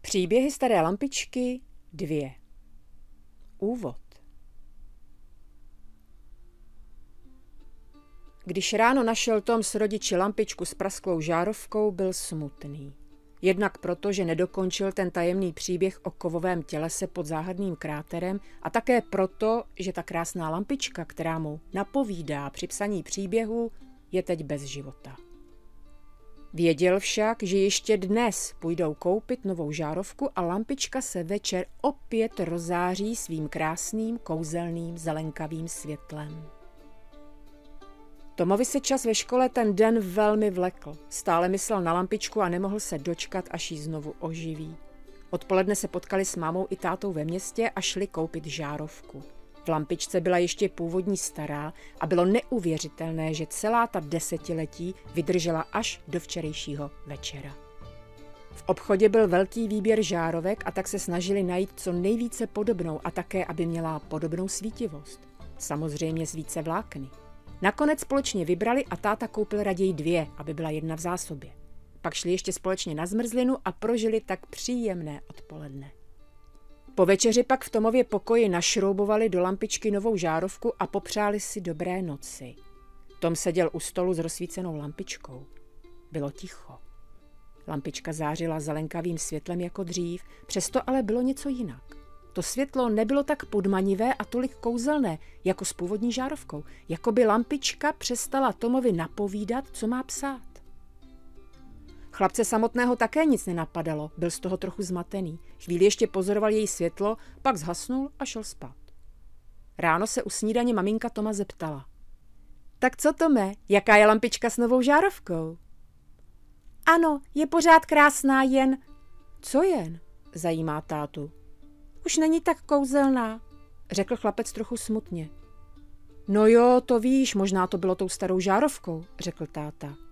Příběhy staré lampičky dvě. Úvod. Když ráno našel Tom s rodiči lampičku s prasklou žárovkou, byl smutný. Jednak proto, že nedokončil ten tajemný příběh o kovovém tělese pod záhadným kráterem a také proto, že ta krásná lampička, která mu napovídá při psaní příběhu, je teď bez života. Věděl však, že ještě dnes půjdou koupit novou žárovku a lampička se večer opět rozáří svým krásným, kouzelným, zelenkavým světlem. Tomovi se čas ve škole ten den velmi vlekl. Stále myslel na lampičku a nemohl se dočkat, až ji znovu oživí. Odpoledne se potkali s mámou i tátou ve městě a šli koupit žárovku. Lampičce byla ještě původní stará a bylo neuvěřitelné, že celá ta desetiletí vydržela až do včerejšího večera. V obchodě byl velký výběr žárovek a tak se snažili najít co nejvíce podobnou a také, aby měla podobnou svítivost. Samozřejmě z více vlákny. Nakonec společně vybrali a táta koupil raději dvě, aby byla jedna v zásobě. Pak šli ještě společně na zmrzlinu a prožili tak příjemné odpoledne. Po večeři pak v Tomově pokoji našroubovali do lampičky novou žárovku a popřáli si dobré noci. Tom seděl u stolu s rozsvícenou lampičkou. Bylo ticho. Lampička zářila zelenkavým světlem jako dřív, přesto ale bylo něco jinak. To světlo nebylo tak podmanivé a tolik kouzelné, jako s původní žárovkou, jako by lampička přestala Tomovi napovídat, co má psát. Chlapce samotného také nic nenapadalo, byl z toho trochu zmatený. Chvíli ještě pozoroval její světlo, pak zhasnul a šel spát. Ráno se u snídaně maminka Toma zeptala. Tak co Tome, jaká je lampička s novou žárovkou? Ano, je pořád krásná, jen... Co jen? Zajímá tátu. Už není tak kouzelná, řekl chlapec trochu smutně. No jo, to víš, možná to bylo tou starou žárovkou, řekl táta.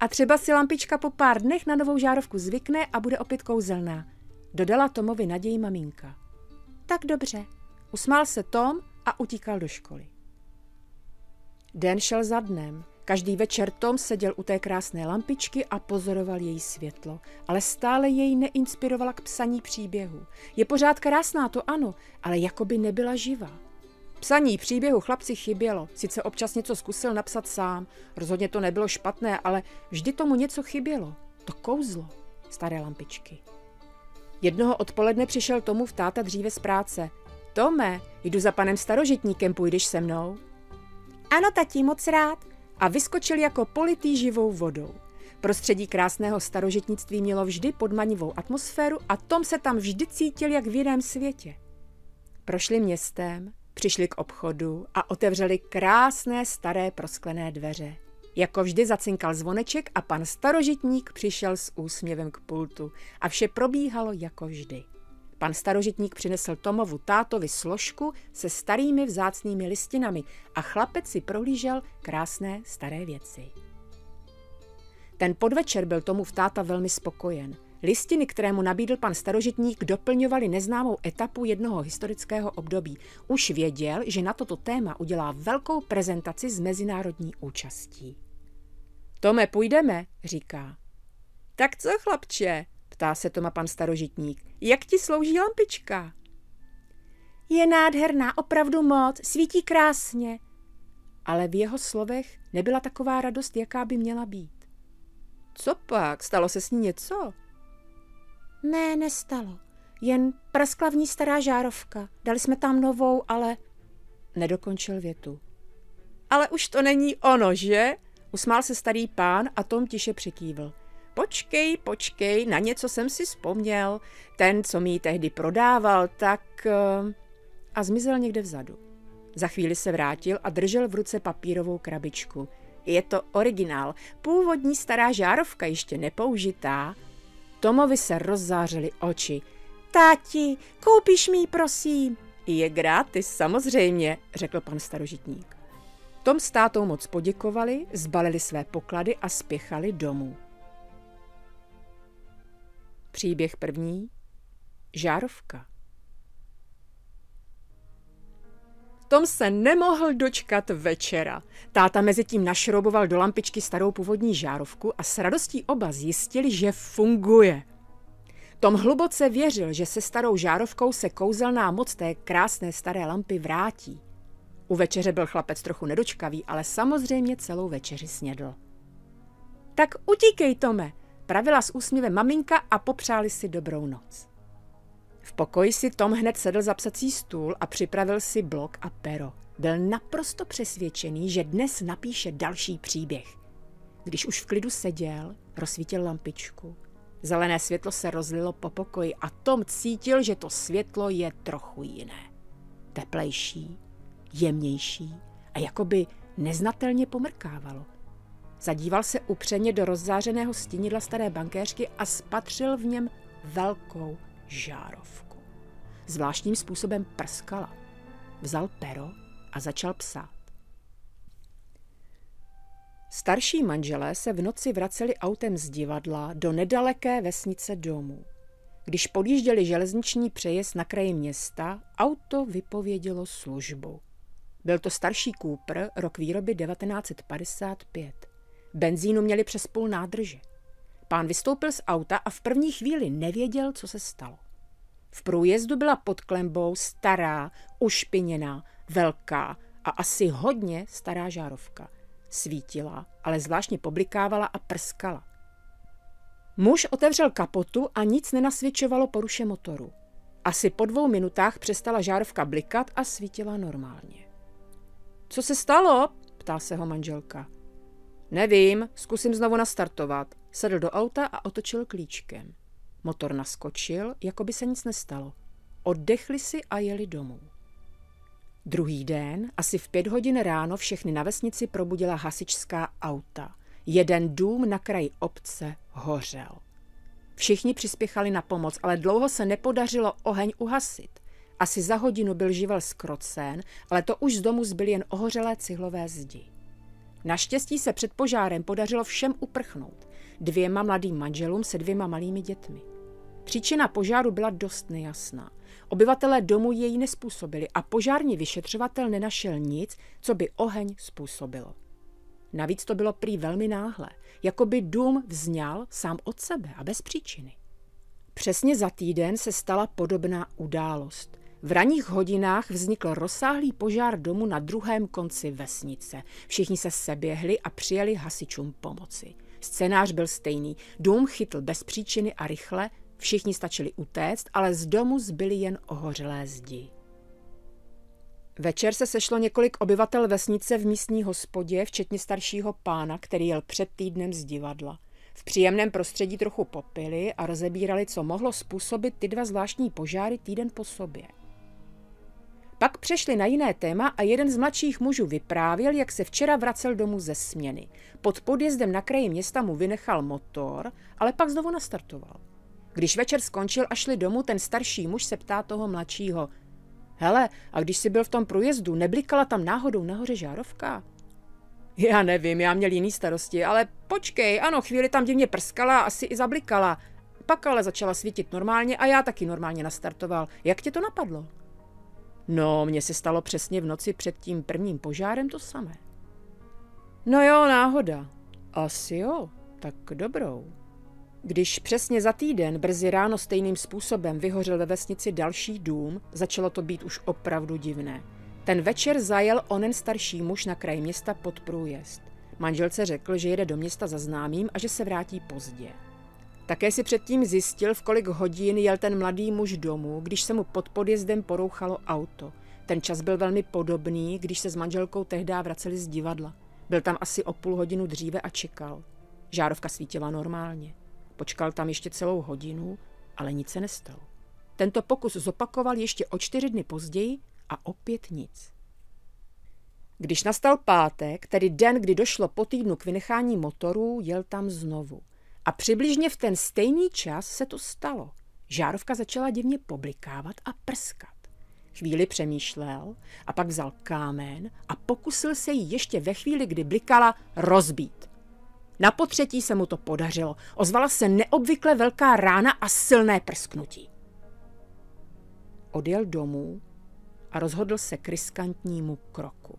A třeba si lampička po pár dnech na novou žárovku zvykne a bude opět kouzelná, dodala Tomovi naději maminka. Tak dobře, usmál se Tom a utíkal do školy. Den šel za dnem. Každý večer Tom seděl u té krásné lampičky a pozoroval její světlo, ale stále jej neinspirovala k psaní příběhu. Je pořád krásná, to ano, ale jako by nebyla živá. Psaní příběhu chlapci chybělo, sice občas něco zkusil napsat sám, rozhodně to nebylo špatné, ale vždy tomu něco chybělo. To kouzlo staré lampičky. Jednoho odpoledne přišel tomu v táta dříve z práce. Tome, jdu za panem starožitníkem, půjdeš se mnou? Ano, tatí, moc rád. A vyskočil jako politý živou vodou. Prostředí krásného starožitnictví mělo vždy podmanivou atmosféru a Tom se tam vždy cítil jak v jiném světě. Prošli městem, Přišli k obchodu a otevřeli krásné staré prosklené dveře. Jako vždy zacinkal zvoneček a pan starožitník přišel s úsměvem k pultu a vše probíhalo jako vždy. Pan starožitník přinesl Tomovu tátovi složku se starými vzácnými listinami a chlapec si prohlížel krásné staré věci. Ten podvečer byl tomu v táta velmi spokojen – Listiny, které mu nabídl pan starožitník, doplňovaly neznámou etapu jednoho historického období. Už věděl, že na toto téma udělá velkou prezentaci z mezinárodní účastí. Tome, půjdeme, říká. Tak co, chlapče, ptá se Toma pan starožitník. Jak ti slouží lampička? Je nádherná, opravdu moc, svítí krásně. Ale v jeho slovech nebyla taková radost, jaká by měla být. Co pak, stalo se s ní něco? Ne, nestalo. Jen praskla v ní stará žárovka. Dali jsme tam novou, ale... Nedokončil větu. Ale už to není ono, že? Usmál se starý pán a Tom tiše přikývl. Počkej, počkej, na něco jsem si vzpomněl. Ten, co mi ji tehdy prodával, tak... Eh, a zmizel někde vzadu. Za chvíli se vrátil a držel v ruce papírovou krabičku. Je to originál, původní stará žárovka, ještě nepoužitá, Tomovi se rozzářily oči. Táti, koupíš mi prosím? Je gratis, samozřejmě, řekl pan starožitník. Tom s tátou moc poděkovali, zbalili své poklady a spěchali domů. Příběh první. Žárovka. Tom se nemohl dočkat večera. Táta mezi tím našrouboval do lampičky starou původní žárovku a s radostí oba zjistili, že funguje. Tom hluboce věřil, že se starou žárovkou se kouzelná moc té krásné staré lampy vrátí. U večeře byl chlapec trochu nedočkavý, ale samozřejmě celou večeři snědl. Tak utíkej, Tome, pravila s úsměvem maminka a popřáli si dobrou noc. V pokoji si Tom hned sedl za psací stůl a připravil si blok a pero. Byl naprosto přesvědčený, že dnes napíše další příběh. Když už v klidu seděl, rozsvítil lampičku. Zelené světlo se rozlilo po pokoji a Tom cítil, že to světlo je trochu jiné. Teplejší, jemnější a jakoby neznatelně pomrkávalo. Zadíval se upřeně do rozzářeného stínidla staré bankéřky a spatřil v něm velkou žárovku. Zvláštním způsobem prskala. Vzal pero a začal psát. Starší manželé se v noci vraceli autem z divadla do nedaleké vesnice domů. Když podjížděli železniční přejezd na kraji města, auto vypovědělo službu. Byl to starší Cooper, rok výroby 1955. Benzínu měli přes půl nádrže. Pán vystoupil z auta a v první chvíli nevěděl, co se stalo. V průjezdu byla pod klembou stará, ušpiněná, velká a asi hodně stará žárovka. Svítila, ale zvláštně poblikávala a prskala. Muž otevřel kapotu a nic nenasvědčovalo poruše motoru. Asi po dvou minutách přestala žárovka blikat a svítila normálně. Co se stalo? ptá se ho manželka. Nevím, zkusím znovu nastartovat. Sedl do auta a otočil klíčkem. Motor naskočil, jako by se nic nestalo. Oddechli si a jeli domů. Druhý den, asi v pět hodin ráno, všechny na vesnici probudila hasičská auta. Jeden dům na kraji obce hořel. Všichni přispěchali na pomoc, ale dlouho se nepodařilo oheň uhasit. Asi za hodinu byl živel skrocen, ale to už z domu zbyly jen ohořelé cihlové zdi. Naštěstí se před požárem podařilo všem uprchnout. Dvěma mladým manželům se dvěma malými dětmi. Příčina požáru byla dost nejasná. Obyvatelé domu jej nespůsobili a požární vyšetřovatel nenašel nic, co by oheň způsobilo. Navíc to bylo prý velmi náhle, jako by dům vzňal sám od sebe a bez příčiny. Přesně za týden se stala podobná událost. V ranních hodinách vznikl rozsáhlý požár domu na druhém konci vesnice. Všichni se seběhli a přijeli hasičům pomoci. Scénář byl stejný. Dům chytl bez příčiny a rychle, všichni stačili utéct, ale z domu zbyly jen ohořelé zdi. Večer se sešlo několik obyvatel vesnice v místní hospodě, včetně staršího pána, který jel před týdnem z divadla. V příjemném prostředí trochu popili a rozebírali, co mohlo způsobit ty dva zvláštní požáry týden po sobě. Pak přešli na jiné téma a jeden z mladších mužů vyprávěl, jak se včera vracel domů ze směny. Pod podjezdem na kraji města mu vynechal motor, ale pak znovu nastartoval. Když večer skončil a šli domů, ten starší muž se ptá toho mladšího. Hele, a když jsi byl v tom průjezdu, neblikala tam náhodou nahoře žárovka? Já nevím, já měl jiný starosti, ale počkej, ano, chvíli tam divně prskala, asi i zablikala. Pak ale začala svítit normálně a já taky normálně nastartoval. Jak tě to napadlo? No, mně se stalo přesně v noci před tím prvním požárem to samé. No jo, náhoda. Asi jo, tak dobrou. Když přesně za týden brzy ráno stejným způsobem vyhořel ve vesnici další dům, začalo to být už opravdu divné. Ten večer zajel onen starší muž na kraj města pod průjezd. Manželce řekl, že jede do města za známým a že se vrátí pozdě. Také si předtím zjistil, v kolik hodin jel ten mladý muž domů, když se mu pod podjezdem porouchalo auto. Ten čas byl velmi podobný, když se s manželkou tehdy vraceli z divadla. Byl tam asi o půl hodinu dříve a čekal. Žárovka svítila normálně. Počkal tam ještě celou hodinu, ale nic se nestalo. Tento pokus zopakoval ještě o čtyři dny později a opět nic. Když nastal pátek, tedy den, kdy došlo po týdnu k vynechání motorů, jel tam znovu. A přibližně v ten stejný čas se to stalo. Žárovka začala divně poblikávat a prskat. Chvíli přemýšlel a pak vzal kámen a pokusil se ji ještě ve chvíli, kdy blikala, rozbít. Na potřetí se mu to podařilo. Ozvala se neobvykle velká rána a silné prsknutí. Odjel domů a rozhodl se k riskantnímu kroku.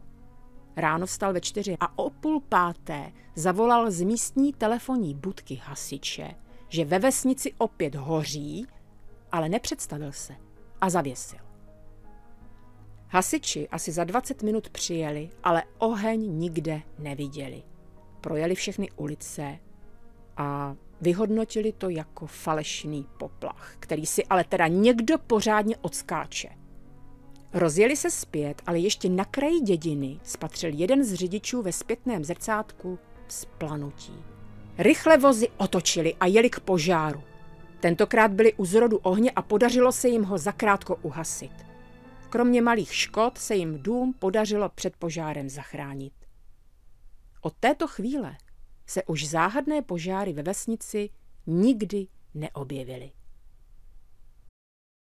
Ráno vstal ve čtyři a o půl páté zavolal z místní telefonní budky hasiče, že ve vesnici opět hoří, ale nepředstavil se a zavěsil. Hasiči asi za 20 minut přijeli, ale oheň nikde neviděli. Projeli všechny ulice a vyhodnotili to jako falešný poplach, který si ale teda někdo pořádně odskáče. Rozjeli se zpět, ale ještě na kraji dědiny spatřil jeden z řidičů ve zpětném zrcátku splanutí. Rychle vozy otočili a jeli k požáru. Tentokrát byli u zrodu ohně a podařilo se jim ho zakrátko uhasit. Kromě malých škod se jim dům podařilo před požárem zachránit. Od této chvíle se už záhadné požáry ve vesnici nikdy neobjevily.